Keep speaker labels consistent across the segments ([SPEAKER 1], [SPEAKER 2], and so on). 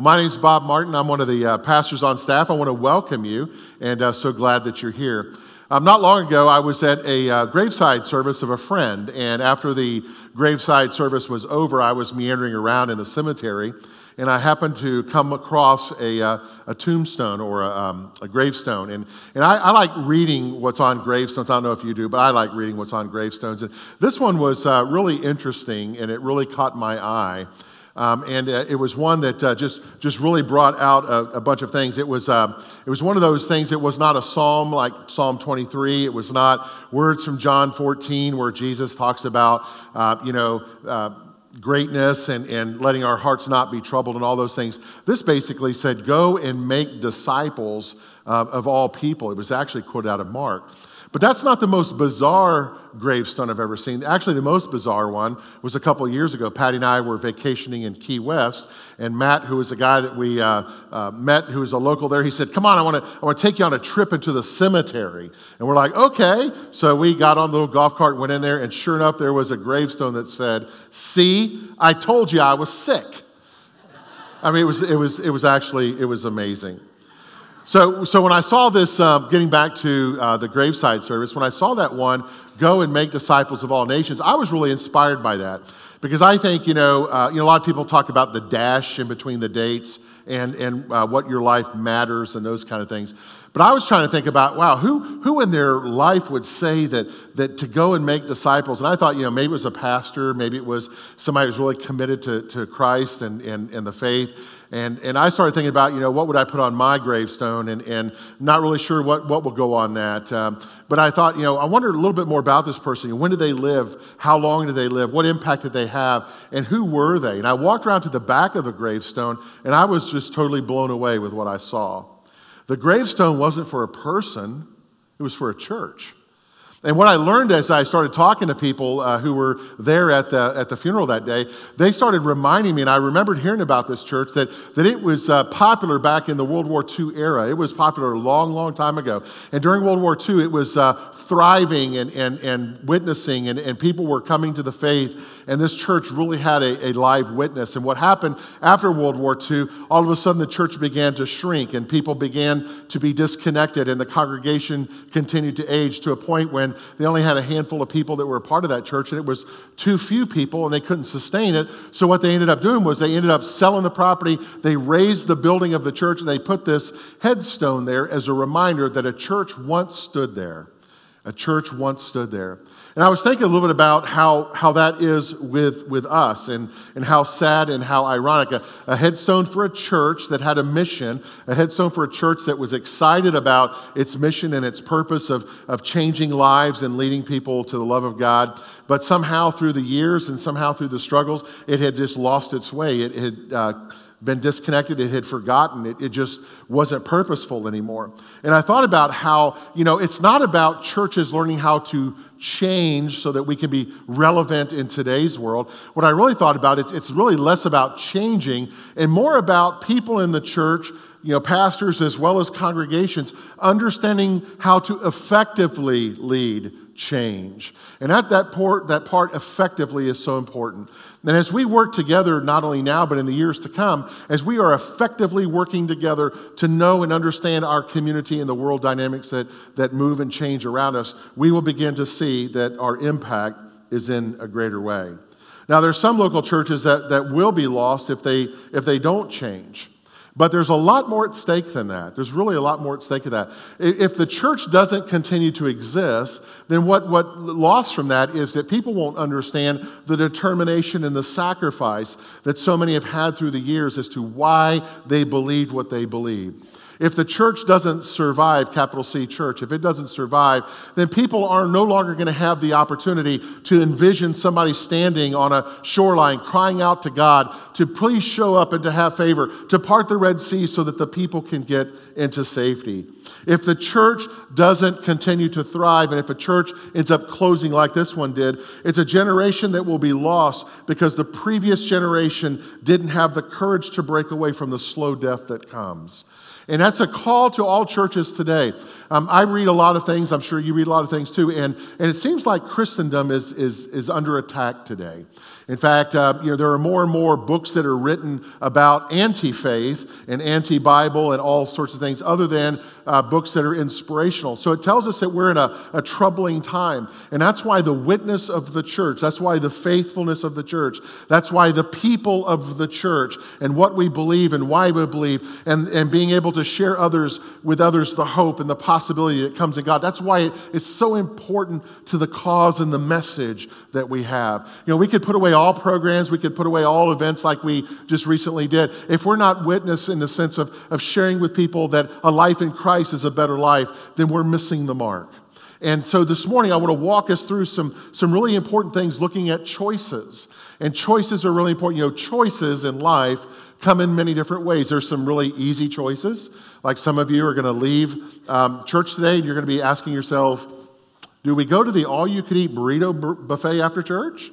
[SPEAKER 1] Well, my name is Bob Martin. I'm one of the uh, pastors on staff. I want to welcome you, and uh, so glad that you're here. Um, not long ago, I was at a uh, graveside service of a friend, and after the graveside service was over, I was meandering around in the cemetery, and I happened to come across a, uh, a tombstone or a, um, a, gravestone. And, and I, I, like reading what's on gravestones. I don't know if you do, but I like reading what's on gravestones. And this one was uh, really interesting, and it really caught my eye. Um, and uh, it was one that uh, just, just really brought out a, a bunch of things. It was, uh, it was one of those things, it was not a psalm like Psalm 23. It was not words from John 14 where Jesus talks about, uh, you know, uh, greatness and, and letting our hearts not be troubled and all those things. This basically said, go and make disciples uh, of all people. It was actually quoted out of Mark. But that's not the most bizarre gravestone I've ever seen. Actually, the most bizarre one was a couple years ago. Patty and I were vacationing in Key West, and Matt, who was a guy that we uh, uh, met, who was a local there, he said, "Come on, I want to, I want to take you on a trip into the cemetery." And we're like, "Okay." So we got on the little golf cart, went in there, and sure enough, there was a gravestone that said, "See, I told you I was sick." I mean, it was, it was, it was actually, it was amazing. So, so when I saw this, uh, getting back to uh, the graveside service, when I saw that one, go and make disciples of all nations, I was really inspired by that. Because I think, you know, uh, you know, a lot of people talk about the dash in between the dates and, and uh, what your life matters and those kind of things. But I was trying to think about, wow, who, who in their life would say that, that to go and make disciples? And I thought, you know, maybe it was a pastor, maybe it was somebody who's really committed to, to Christ and, and, and the faith. And, and I started thinking about, you know, what would I put on my gravestone? And, and not really sure what, what will go on that. Um, but I thought, you know, I wondered a little bit more about this person. When did they live? How long did they live? What impact did they have? And who were they? And I walked around to the back of the gravestone, and I was just totally blown away with what I saw. The gravestone wasn't for a person, it was for a church. And what I learned as I started talking to people uh, who were there at the, at the funeral that day, they started reminding me, and I remembered hearing about this church, that, that it was uh, popular back in the World War II era. It was popular a long, long time ago. And during World War II, it was uh, thriving and, and, and witnessing, and, and people were coming to the faith. And this church really had a, a live witness. And what happened after World War II, all of a sudden the church began to shrink, and people began to be disconnected, and the congregation continued to age to a point when they only had a handful of people that were a part of that church, and it was too few people, and they couldn't sustain it. So, what they ended up doing was they ended up selling the property. They razed the building of the church, and they put this headstone there as a reminder that a church once stood there. A church once stood there. And I was thinking a little bit about how, how that is with, with us and, and how sad and how ironic. A, a headstone for a church that had a mission, a headstone for a church that was excited about its mission and its purpose of, of changing lives and leading people to the love of God. But somehow through the years and somehow through the struggles, it had just lost its way. It had. Uh, been disconnected, it had forgotten, it, it just wasn't purposeful anymore. And I thought about how, you know, it's not about churches learning how to change so that we can be relevant in today's world. What I really thought about is it's really less about changing and more about people in the church, you know, pastors as well as congregations, understanding how to effectively lead change. And at that part, that part effectively is so important. And as we work together, not only now, but in the years to come, as we are effectively working together to know and understand our community and the world dynamics that, that move and change around us, we will begin to see that our impact is in a greater way. Now, there's some local churches that, that will be lost if they, if they don't change. But there's a lot more at stake than that. There's really a lot more at stake than that. If the church doesn't continue to exist, then what, what loss from that is that people won't understand the determination and the sacrifice that so many have had through the years as to why they believed what they believed. If the church doesn't survive, capital C church, if it doesn't survive, then people are no longer going to have the opportunity to envision somebody standing on a shoreline crying out to God to please show up and to have favor, to part the Red Sea so that the people can get into safety. If the church doesn't continue to thrive, and if a church ends up closing like this one did, it's a generation that will be lost because the previous generation didn't have the courage to break away from the slow death that comes. And that's a call to all churches today. Um, I read a lot of things. I'm sure you read a lot of things too. And, and it seems like Christendom is, is, is under attack today. In fact, uh, you know, there are more and more books that are written about anti faith and anti Bible and all sorts of things, other than uh, books that are inspirational. So it tells us that we're in a, a troubling time. And that's why the witness of the church, that's why the faithfulness of the church, that's why the people of the church and what we believe and why we believe, and, and being able to share others with others the hope and the possibility that comes in God. That's why it is so important to the cause and the message that we have. You know, we could put away all programs, we could put away all events like we just recently did. If we're not witness in the sense of, of sharing with people that a life in Christ is a better life, then we're missing the mark. And so this morning, I want to walk us through some, some really important things looking at choices. And choices are really important. You know, choices in life come in many different ways. There's some really easy choices. Like some of you are going to leave um, church today and you're going to be asking yourself, do we go to the all you can eat burrito buffet after church?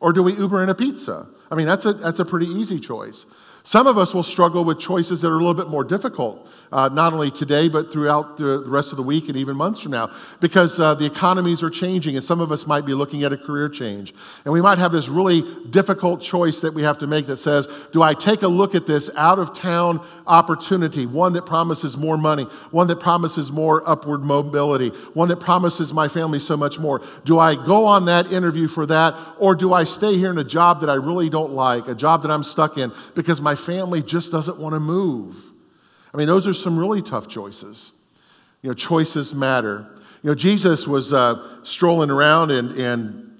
[SPEAKER 1] Or do we Uber in a pizza? I mean, that's a, that's a pretty easy choice. Some of us will struggle with choices that are a little bit more difficult, uh, not only today, but throughout the rest of the week and even months from now, because uh, the economies are changing, and some of us might be looking at a career change. And we might have this really difficult choice that we have to make that says, Do I take a look at this out of town opportunity, one that promises more money, one that promises more upward mobility, one that promises my family so much more? Do I go on that interview for that, or do I stay here in a job that I really don't like, a job that I'm stuck in because my family just doesn't want to move. I mean, those are some really tough choices. You know, choices matter. You know, Jesus was uh, strolling around and, and,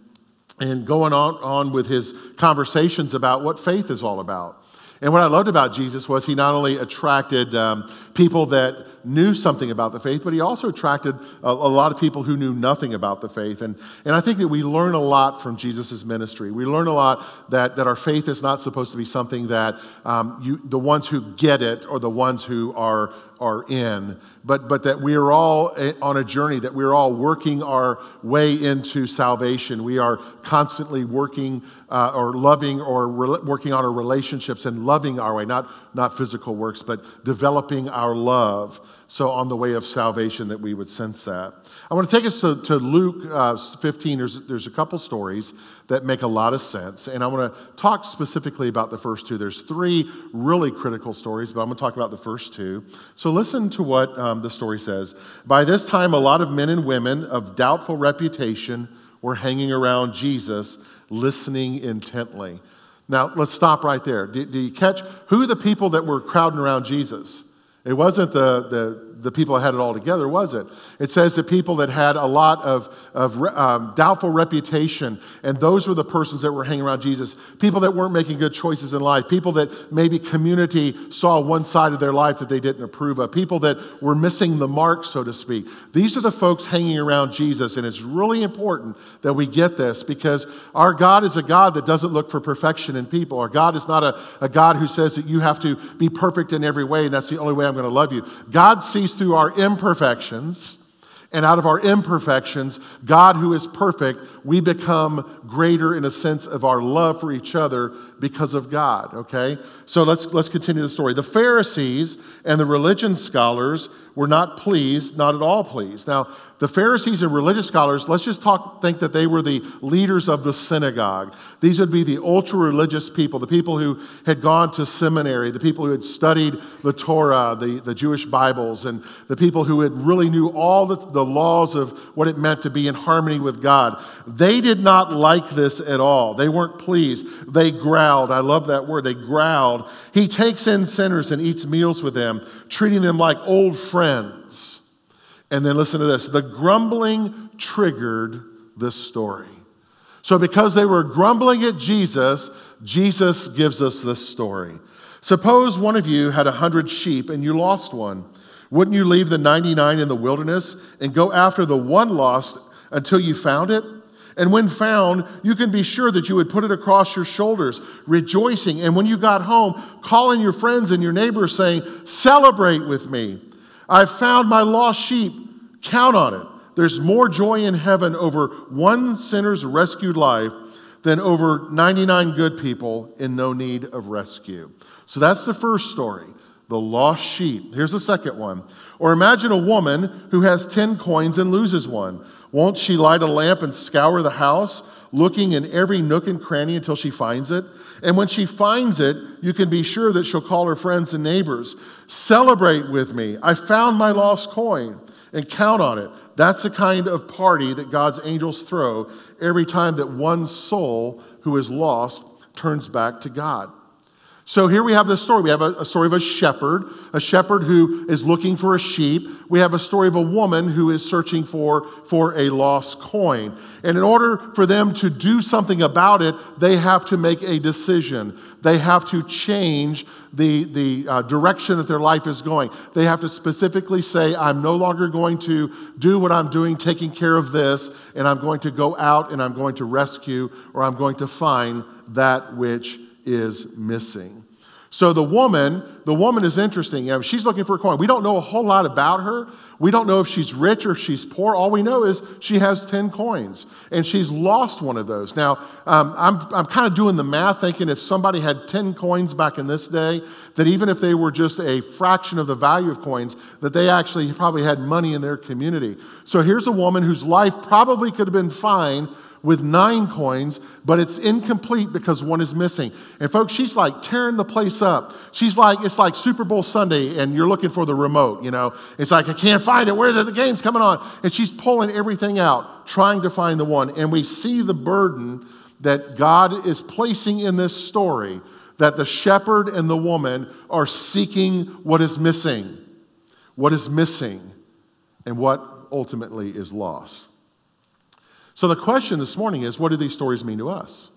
[SPEAKER 1] and going on, on with his conversations about what faith is all about. And what I loved about Jesus was he not only attracted um, people that knew something about the faith, but he also attracted a, a, lot of people who knew nothing about the faith. And, and I think that we learn a lot from Jesus' ministry. We learn a lot that, that our faith is not supposed to be something that um, you, the ones who get it or the ones who are are in, but, but that we are all on a journey, that we're all working our way into salvation. We are constantly working uh, or loving or re- working on our relationships and loving our way, not, not physical works, but developing our love. So, on the way of salvation, that we would sense that. I want to take us to, to Luke uh, 15. There's, there's a couple stories that make a lot of sense. And I want to talk specifically about the first two. There's three really critical stories, but I'm going to talk about the first two. So listen to what um, the story says. By this time, a lot of men and women of doubtful reputation were hanging around Jesus, listening intently. Now, let's stop right there. Do, do you catch who are the people that were crowding around Jesus? It wasn't the, the the people that had it all together, was it? It says the people that had a lot of, of um, doubtful reputation, and those were the persons that were hanging around Jesus. People that weren't making good choices in life, people that maybe community saw one side of their life that they didn't approve of, people that were missing the mark, so to speak. These are the folks hanging around Jesus, and it's really important that we get this because our God is a God that doesn't look for perfection in people. Our God is not a, a God who says that you have to be perfect in every way, and that's the only way I'm going to love you. God sees through our imperfections. And out of our imperfections, God, who is perfect, we become greater in a sense of our love for each other because of God, okay? So let's, let's continue the story. The Pharisees and the religion scholars were not pleased, not at all pleased. Now, the Pharisees and religious scholars, let's just talk, think that they were the leaders of the synagogue. These would be the ultra religious people, the people who had gone to seminary, the people who had studied the Torah, the, the Jewish Bibles, and the people who had really knew all the, the laws of what it meant to be in harmony with God. They did not like this at all. They weren't pleased. They growled. I love that word. They growled. He takes in sinners and eats meals with them, treating them like old friends. And then listen to this the grumbling triggered this story. So, because they were grumbling at Jesus, Jesus gives us this story. Suppose one of you had a hundred sheep and you lost one. Wouldn't you leave the 99 in the wilderness and go after the one lost until you found it? And when found, you can be sure that you would put it across your shoulders, rejoicing. And when you got home, calling your friends and your neighbors, saying, Celebrate with me. I've found my lost sheep. Count on it. There's more joy in heaven over one sinner's rescued life than over 99 good people in no need of rescue. So that's the first story, the lost sheep. Here's the second one. Or imagine a woman who has 10 coins and loses one. Won't she light a lamp and scour the house? looking in every nook and cranny until she finds it. And when she finds it, you can be sure that she'll call her friends and neighbors. Celebrate with me. I found my lost coin and count on it. That's the kind of party that God's angels throw every time that one soul who is lost turns back to God. So here we have this story. We have a, a, story of a shepherd, a shepherd who is looking for a sheep. We have a story of a woman who is searching for, for a lost coin. And in order for them to do something about it, they have to make a decision. They have to change the, the uh, direction that their life is going. They have to specifically say, I'm no longer going to do what I'm doing, taking care of this, and I'm going to go out and I'm going to rescue or I'm going to find that which is missing. So the woman, the woman is interesting. You know, she's looking for a coin. We don't know a whole lot about her. We don't know if she's rich or if she's poor. All we know is she has 10 coins and she's lost one of those. Now, um, I'm, I'm kind of doing the math thinking if somebody had 10 coins back in this day, that even if they were just a fraction of the value of coins, that they actually probably had money in their community. So here's a woman whose life probably could have been fine with nine coins, but it's incomplete because one is missing. And folks, she's like tearing the place up. She's like, it's like Super Bowl Sunday and you're looking for the remote, you know? It's like, I can't find it. Where's it? The game's coming on. And she's pulling everything out, trying to find the one. And we see the burden that God is placing in this story that the shepherd and the woman are seeking what is missing, what is missing, and what ultimately is lost. So the question this morning is what do these stories mean to us?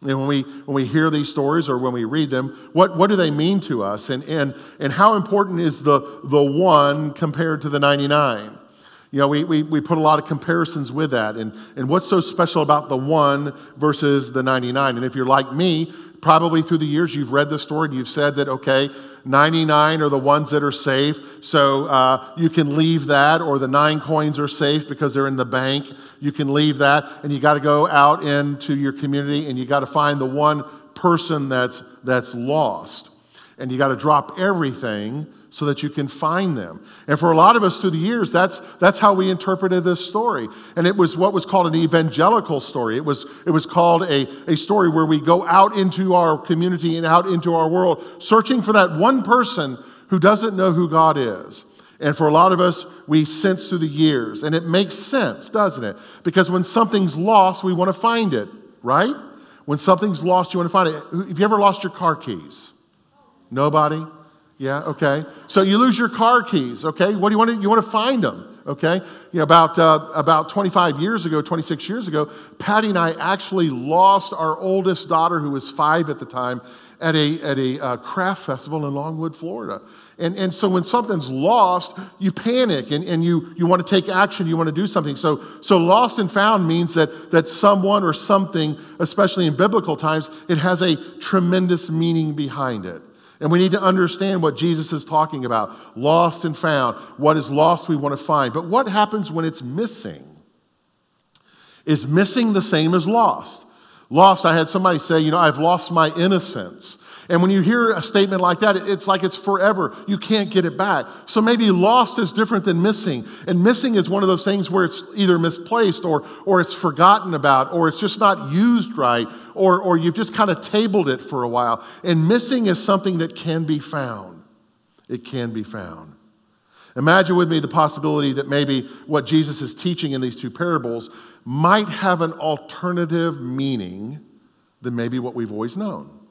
[SPEAKER 1] And when we, when we hear these stories or when we read them, what, what do they mean to us? And, and, and how important is the, the one compared to the 99? You know, we, we, we put a lot of comparisons with that. And, and what's so special about the one versus the 99? And if you're like me, probably through the years you've read the story and you've said that, okay, 99 are the ones that are safe, so uh, you can leave that, or the nine coins are safe because they're in the bank. You can leave that, and you got to go out into your community and you got to find the one person that's, that's lost. And you got to drop everything so that you can find them. And for a lot of us through the years, that's, that's how we interpreted this story. And it was what was called an evangelical story. It was, it was called a, a story where we go out into our community and out into our world searching for that one person who doesn't know who God is. And for a lot of us, we sense through the years. And it makes sense, doesn't it? Because when something's lost, we want to find it, right? When something's lost, you want to find it. Have you ever lost your car keys? Nobody? Yeah, okay. So you lose your car keys, okay? What do you want to, you want to find them, okay? You know, about, uh, about 25 years ago, 26 years ago, Patty and I actually lost our oldest daughter, who was five at the time, at a, at a uh, craft festival in Longwood, Florida. And, and so when something's lost, you panic and, and you, you want to take action, you want to do something. So, so lost and found means that, that someone or something, especially in biblical times, it has a tremendous meaning behind it. And we need to understand what Jesus is talking about lost and found. What is lost, we want to find. But what happens when it's missing? Is missing the same as lost? Lost, I had somebody say, you know, I've lost my innocence. And when you hear a statement like that, it's like it's forever. You can't get it back. So maybe lost is different than missing. And missing is one of those things where it's either misplaced or, or it's forgotten about or it's just not used right or, or you've just kind of tabled it for a while. And missing is something that can be found. It can be found. Imagine with me the possibility that maybe what Jesus is teaching in these two parables might have an alternative meaning than maybe what we've always known.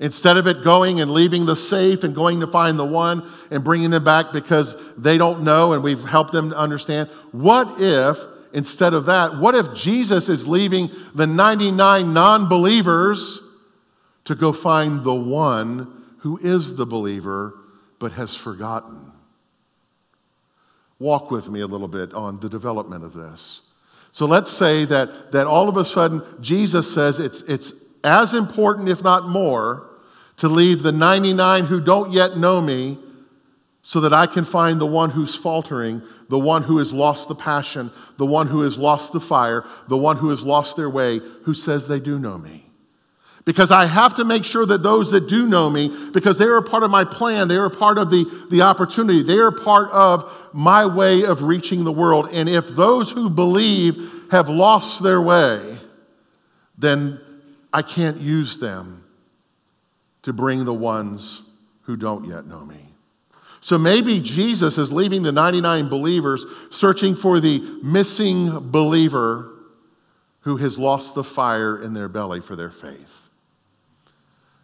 [SPEAKER 1] Instead of it going and leaving the safe and going to find the one and bringing them back because they don't know and we've helped them to understand, what if, instead of that, what if Jesus is leaving the 99 non believers to go find the one who is the believer but has forgotten? Walk with me a little bit on the development of this. So let's say that, that all of a sudden Jesus says it's, it's as important, if not more, to leave the 99 who don't yet know me so that I can find the one who's faltering, the one who has lost the passion, the one who has lost the fire, the one who has lost their way, who says they do know me. Because I have to make sure that those that do know me, because they are a part of my plan, they are a part of the, the opportunity, they are part of my way of reaching the world. And if those who believe have lost their way, then I can't use them to bring the ones who don't yet know me. So maybe Jesus is leaving the 99 believers searching for the missing believer who has lost the fire in their belly for their faith.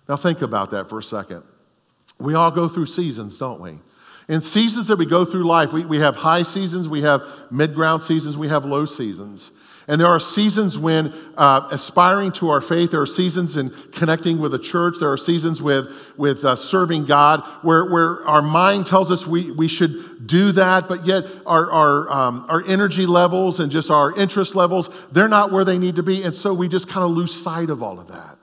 [SPEAKER 1] Now, think about that for a second. We all go through seasons, don't we? In seasons that we go through life, we, we have high seasons, we have mid ground seasons, we have low seasons. And there are seasons when uh, aspiring to our faith, there are seasons in connecting with a church, there are seasons with, with uh, serving God where, where our mind tells us we, we should do that, but yet our, our, um, our energy levels and just our interest levels, they're not where they need to be. And so we just kind of lose sight of all of that.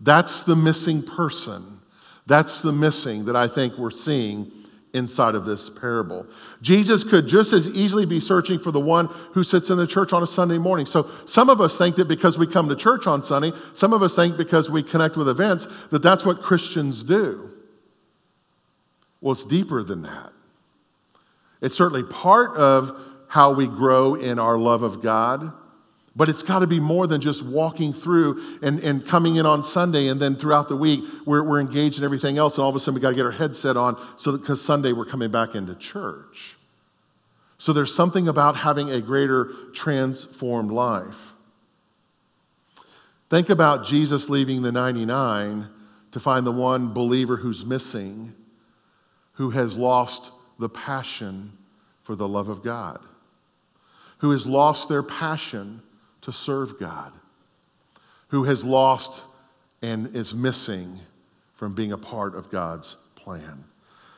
[SPEAKER 1] That's the missing person. That's the missing that I think we're seeing inside of this parable. Jesus could just as easily be searching for the one who sits in the church on a Sunday morning. So some of us think that because we come to church on Sunday, some of us think because we connect with events, that that's what Christians do. Well, it's deeper than that. It's certainly part of how we grow in our love of God. But it's got to be more than just walking through and, and coming in on Sunday and then throughout the week we're, we're engaged in everything else and all of a sudden we got to get our headset on so because Sunday we're coming back into church. So there's something about having a greater transformed life. Think about Jesus leaving the 99 to find the one believer who's missing, who has lost the passion for the love of God, who has lost their passion to serve God, who has lost and is missing from being a part of God's plan.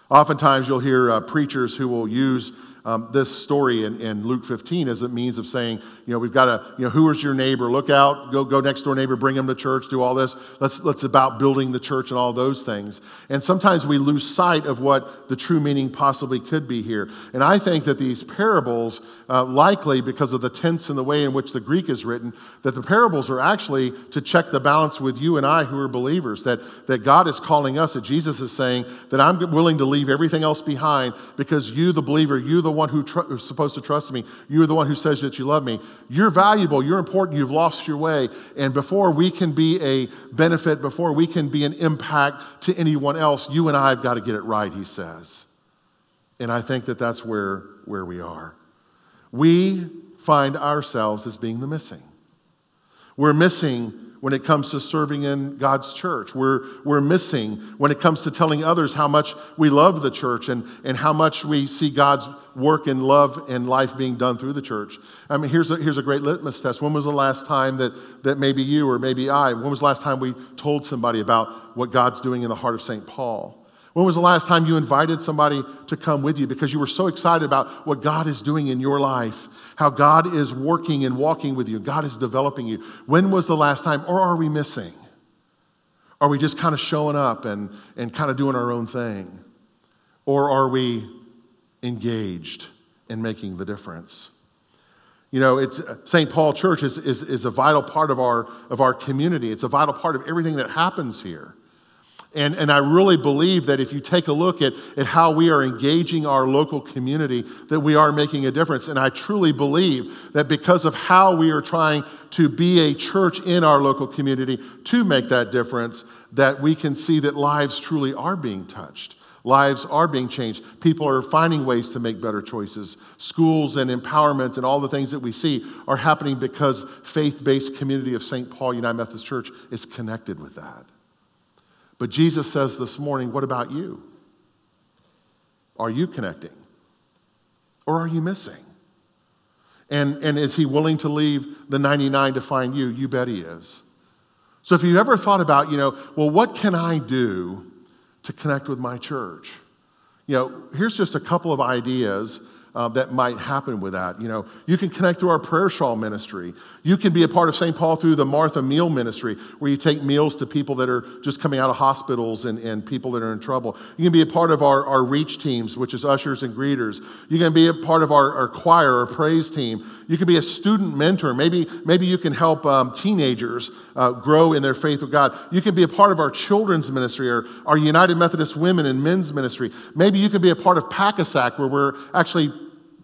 [SPEAKER 1] Oftentimes, you'll hear uh, preachers who will use um, this story in, in, Luke 15 as a means of saying, you know, we've got to, you know, who is your neighbor? Look out, go, go next door neighbor, bring him to church, do all this. Let's, let's about building the church and all those things. And sometimes we lose sight of what the true meaning possibly could be here. And I think that these parables, uh, likely because of the tense and the way in which the Greek is written, that the parables are actually to check the balance with you and I who are believers, that, that God is calling us, that Jesus is saying that I'm willing to leave everything else behind because you, the believer, you, the one who tr- supposed to trust me. You're the one who says that you love me. You're valuable. You're important. You've lost your way. And before we can be a benefit, before we can be an impact to anyone else, you and I have got to get it right, he says. And I think that that's where, where we are. We find ourselves as being the missing. We're missing when it comes to serving in God's church. We're, we're missing when it comes to telling others how much we love the church and, and how much we see God's work and love and life being done through the church. I mean, here's a, here's a great litmus test. When was the last time that, that maybe you or maybe I, when was the last time we told somebody about what God's doing in the heart of St. Paul? When was the last time you invited somebody to come with you because you were so excited about what God is doing in your life, how God is working and walking with you, God is developing you? When was the last time, or are we missing? Are we just kind of showing up and, and kind of doing our own thing? Or are we engaged in making the difference? You know, it's uh, St. Paul Church is, is, is a vital part of our, of our community. It's a vital part of everything that happens here. And, and I really believe that if you take a look at, at how we are engaging our local community, that we are making a difference. And I truly believe that because of how we are trying to be a church in our local community to make that difference, that we can see that lives truly are being touched. Lives are being changed. People are finding ways to make better choices. Schools and empowerment and all the things that we see are happening because faith based community of St. Paul United Methodist Church is connected with that. But Jesus says this morning, what about you? Are you connecting? Or are you missing? And, and is he willing to leave the 99 to find you? You bet he is. So if you've ever thought about, you know, well, what can I do to connect with my church? You know, here's just a couple of ideas uh, that might happen with that. You know, you can connect through our prayer shawl ministry. You can be a part of St. Paul through the Martha Meal Ministry, where you take meals to people that are just coming out of hospitals and, and people that are in trouble. You can be a part of our, our reach teams, which is ushers and greeters. You can be a part of our, our choir or praise team. You can be a student mentor. Maybe, maybe you can help um, teenagers uh, grow in their faith with God. You can be a part of our children's ministry or our United Methodist Women and Men's Ministry. Maybe you can be a part of PACASAC, where we're actually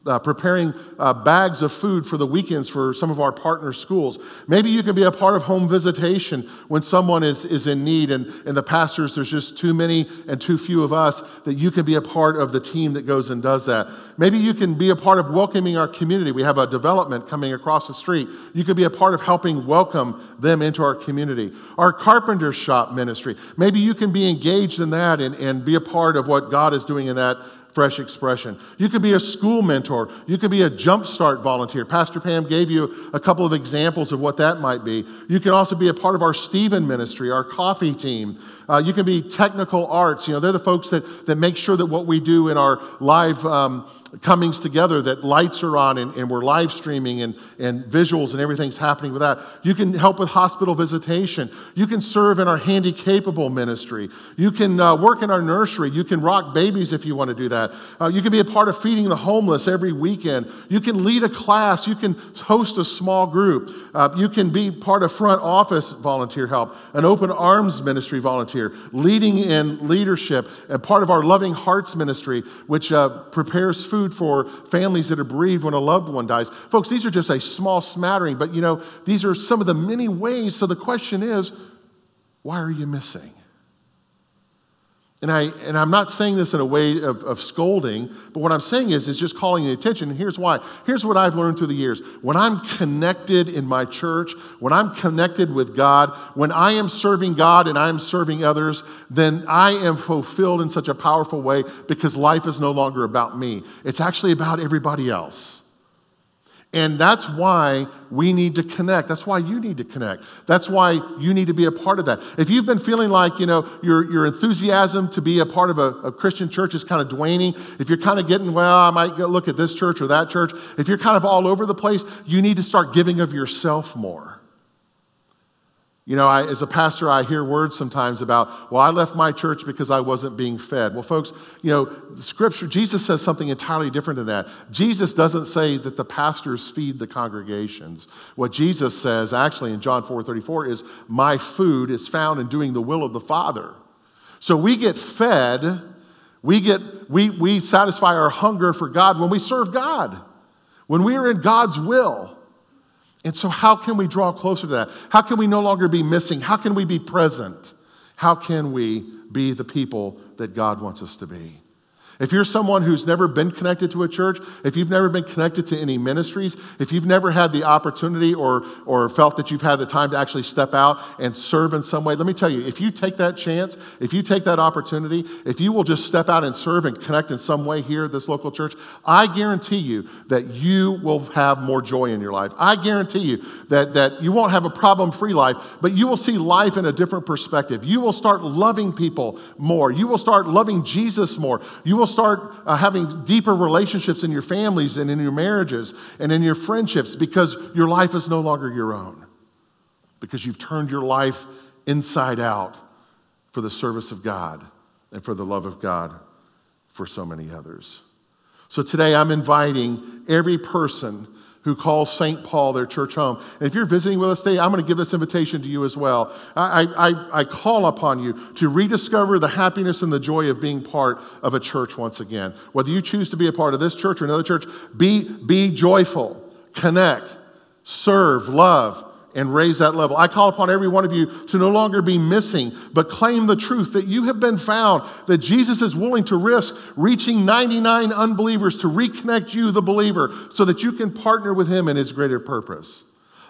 [SPEAKER 1] uh, preparing uh, bags of food for the weekends for some of our partner schools. Maybe you can be a part of home visitation when someone is, is in need and, and the pastors, there's just too many and too few of us, that you can be a part of the team that goes and does that. Maybe you can be a part of welcoming our community. We have a development coming across the street. You could be a part of helping welcome them into our community. Our carpenter shop ministry. Maybe you can be engaged in that and, and be a part of what God is doing in that fresh expression. You could be a school mentor. You could be a jumpstart volunteer. Pastor Pam gave you a couple of examples of what that might be. You can also be a part of our Stephen ministry, our coffee team. Uh, you can be technical arts. You know, they're the folks that, that make sure that what we do in our live. Um, comings together that lights are on and, and, we're live streaming and, and visuals and everything's happening with that. You can help with hospital visitation. You can serve in our handy capable ministry. You can uh, work in our nursery. You can rock babies if you want to do that. Uh, you can be a part of feeding the homeless every weekend. You can lead a class. You can host a small group. Uh, you can be part of front office volunteer help, an open arms ministry volunteer, leading in leadership, and part of our loving hearts ministry, which uh, prepares food food for families that are bereaved when a loved one dies. Folks, these are just a small smattering, but you know, these are some of the many ways. So the question is, why are you missing? And, I, and I'm not saying this in a way of, of scolding, but what I'm saying is, is just calling the attention. And here's why. Here's what I've learned through the years. When I'm connected in my church, when I'm connected with God, when I am serving God and I'm serving others, then I am fulfilled in such a powerful way because life is no longer about me. It's actually about everybody else. And that's why we need to connect. That's why you need to connect. That's why you need to be a part of that. If you've been feeling like, you know, your, your enthusiasm to be a part of a, a Christian church is kind of waning, if you're kind of getting, well, I might go look at this church or that church, if you're kind of all over the place, you need to start giving of yourself more. You know, I, as a pastor, I hear words sometimes about, well, I left my church because I wasn't being fed. Well, folks, you know, scripture, Jesus says something entirely different than that. Jesus doesn't say that the pastors feed the congregations. What Jesus says, actually, in John 4 34, is, my food is found in doing the will of the Father. So we get fed, we, get, we, we satisfy our hunger for God when we serve God, when we are in God's will. And so, how can we draw closer to that? How can we no longer be missing? How can we be present? How can we be the people that God wants us to be? If you're someone who's never been connected to a church, if you've never been connected to any ministries, if you've never had the opportunity or, or felt that you've had the time to actually step out and serve in some way, let me tell you, if you take that chance, if you take that opportunity, if you will just step out and serve and connect in some way here at this local church, I guarantee you that you will have more joy in your life. I guarantee you that, that you won't have a problem free life, but you will see life in a different perspective. You will start loving people more. You will start loving Jesus more. You will start uh, having deeper relationships in your families and in your marriages and in your friendships because your life is no longer your own. Because you've turned your life inside out for the service of God and for the love of God for so many others. So today I'm inviting every person who calls St. Paul their church home. And if you're visiting with us today, I'm going to give this invitation to you as well. I, I, I call upon you to rediscover the happiness and the joy of being part of a church once again. Whether you choose to be a part of this church or another church, be, be joyful, connect, serve, love, and raise that level. I call upon every one of you to no longer be missing, but claim the truth that you have been found, that Jesus is willing to risk reaching 99 unbelievers to reconnect you, the believer, so that you can partner with him in his greater purpose.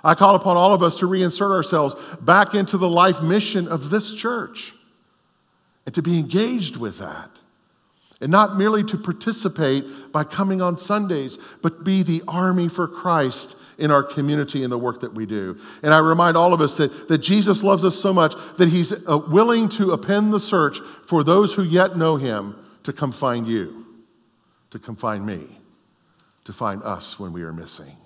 [SPEAKER 1] I call upon all of us to reinsert ourselves back into the life mission of this church and to be engaged with that. And not merely to participate by coming on Sundays, but be the army for Christ in our community and the work that we do. And I remind all of us that, that Jesus loves us so much that he's uh, willing to append the search for those who yet know him to come find you, to come find me, to find us when we are missing.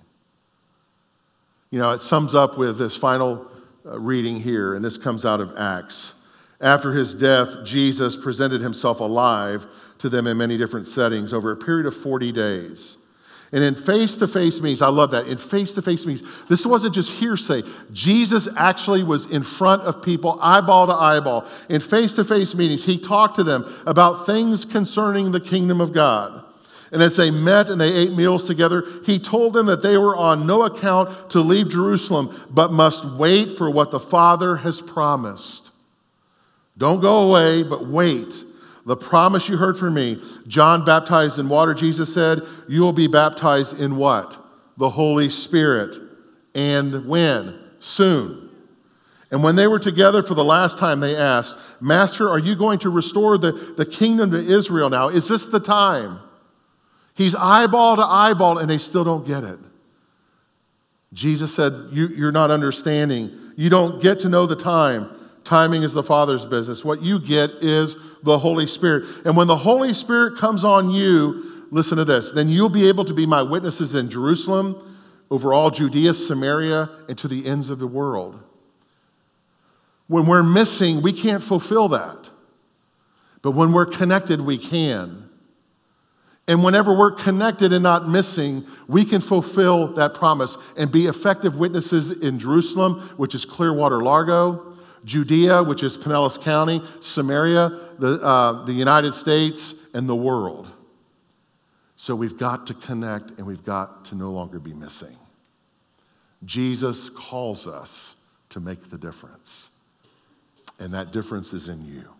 [SPEAKER 1] You know, it sums up with this final uh, reading here, and this comes out of Acts. After his death, Jesus presented himself alive to them in many different settings over a period of 40 days. And in face to face meetings, I love that. In face to face meetings, this wasn't just hearsay. Jesus actually was in front of people, eyeball to eyeball. In face to face meetings, he talked to them about things concerning the kingdom of God. And as they met and they ate meals together, he told them that they were on no account to leave Jerusalem, but must wait for what the Father has promised. Don't go away, but wait. The promise you heard from me John baptized in water, Jesus said, You will be baptized in what? The Holy Spirit. And when? Soon. And when they were together for the last time, they asked, Master, are you going to restore the, the kingdom to Israel now? Is this the time? He's eyeball to eyeball, and they still don't get it. Jesus said, you, You're not understanding. You don't get to know the time. Timing is the Father's business. What you get is the Holy Spirit. And when the Holy Spirit comes on you, listen to this, then you'll be able to be my witnesses in Jerusalem, over all Judea, Samaria, and to the ends of the world. When we're missing, we can't fulfill that. But when we're connected, we can. And whenever we're connected and not missing, we can fulfill that promise and be effective witnesses in Jerusalem, which is Clearwater Largo, Judea, which is Pinellas County, Samaria, the, uh, the United States, and the world. So we've got to connect and we've got to no longer be missing. Jesus calls us to make the difference, and that difference is in you.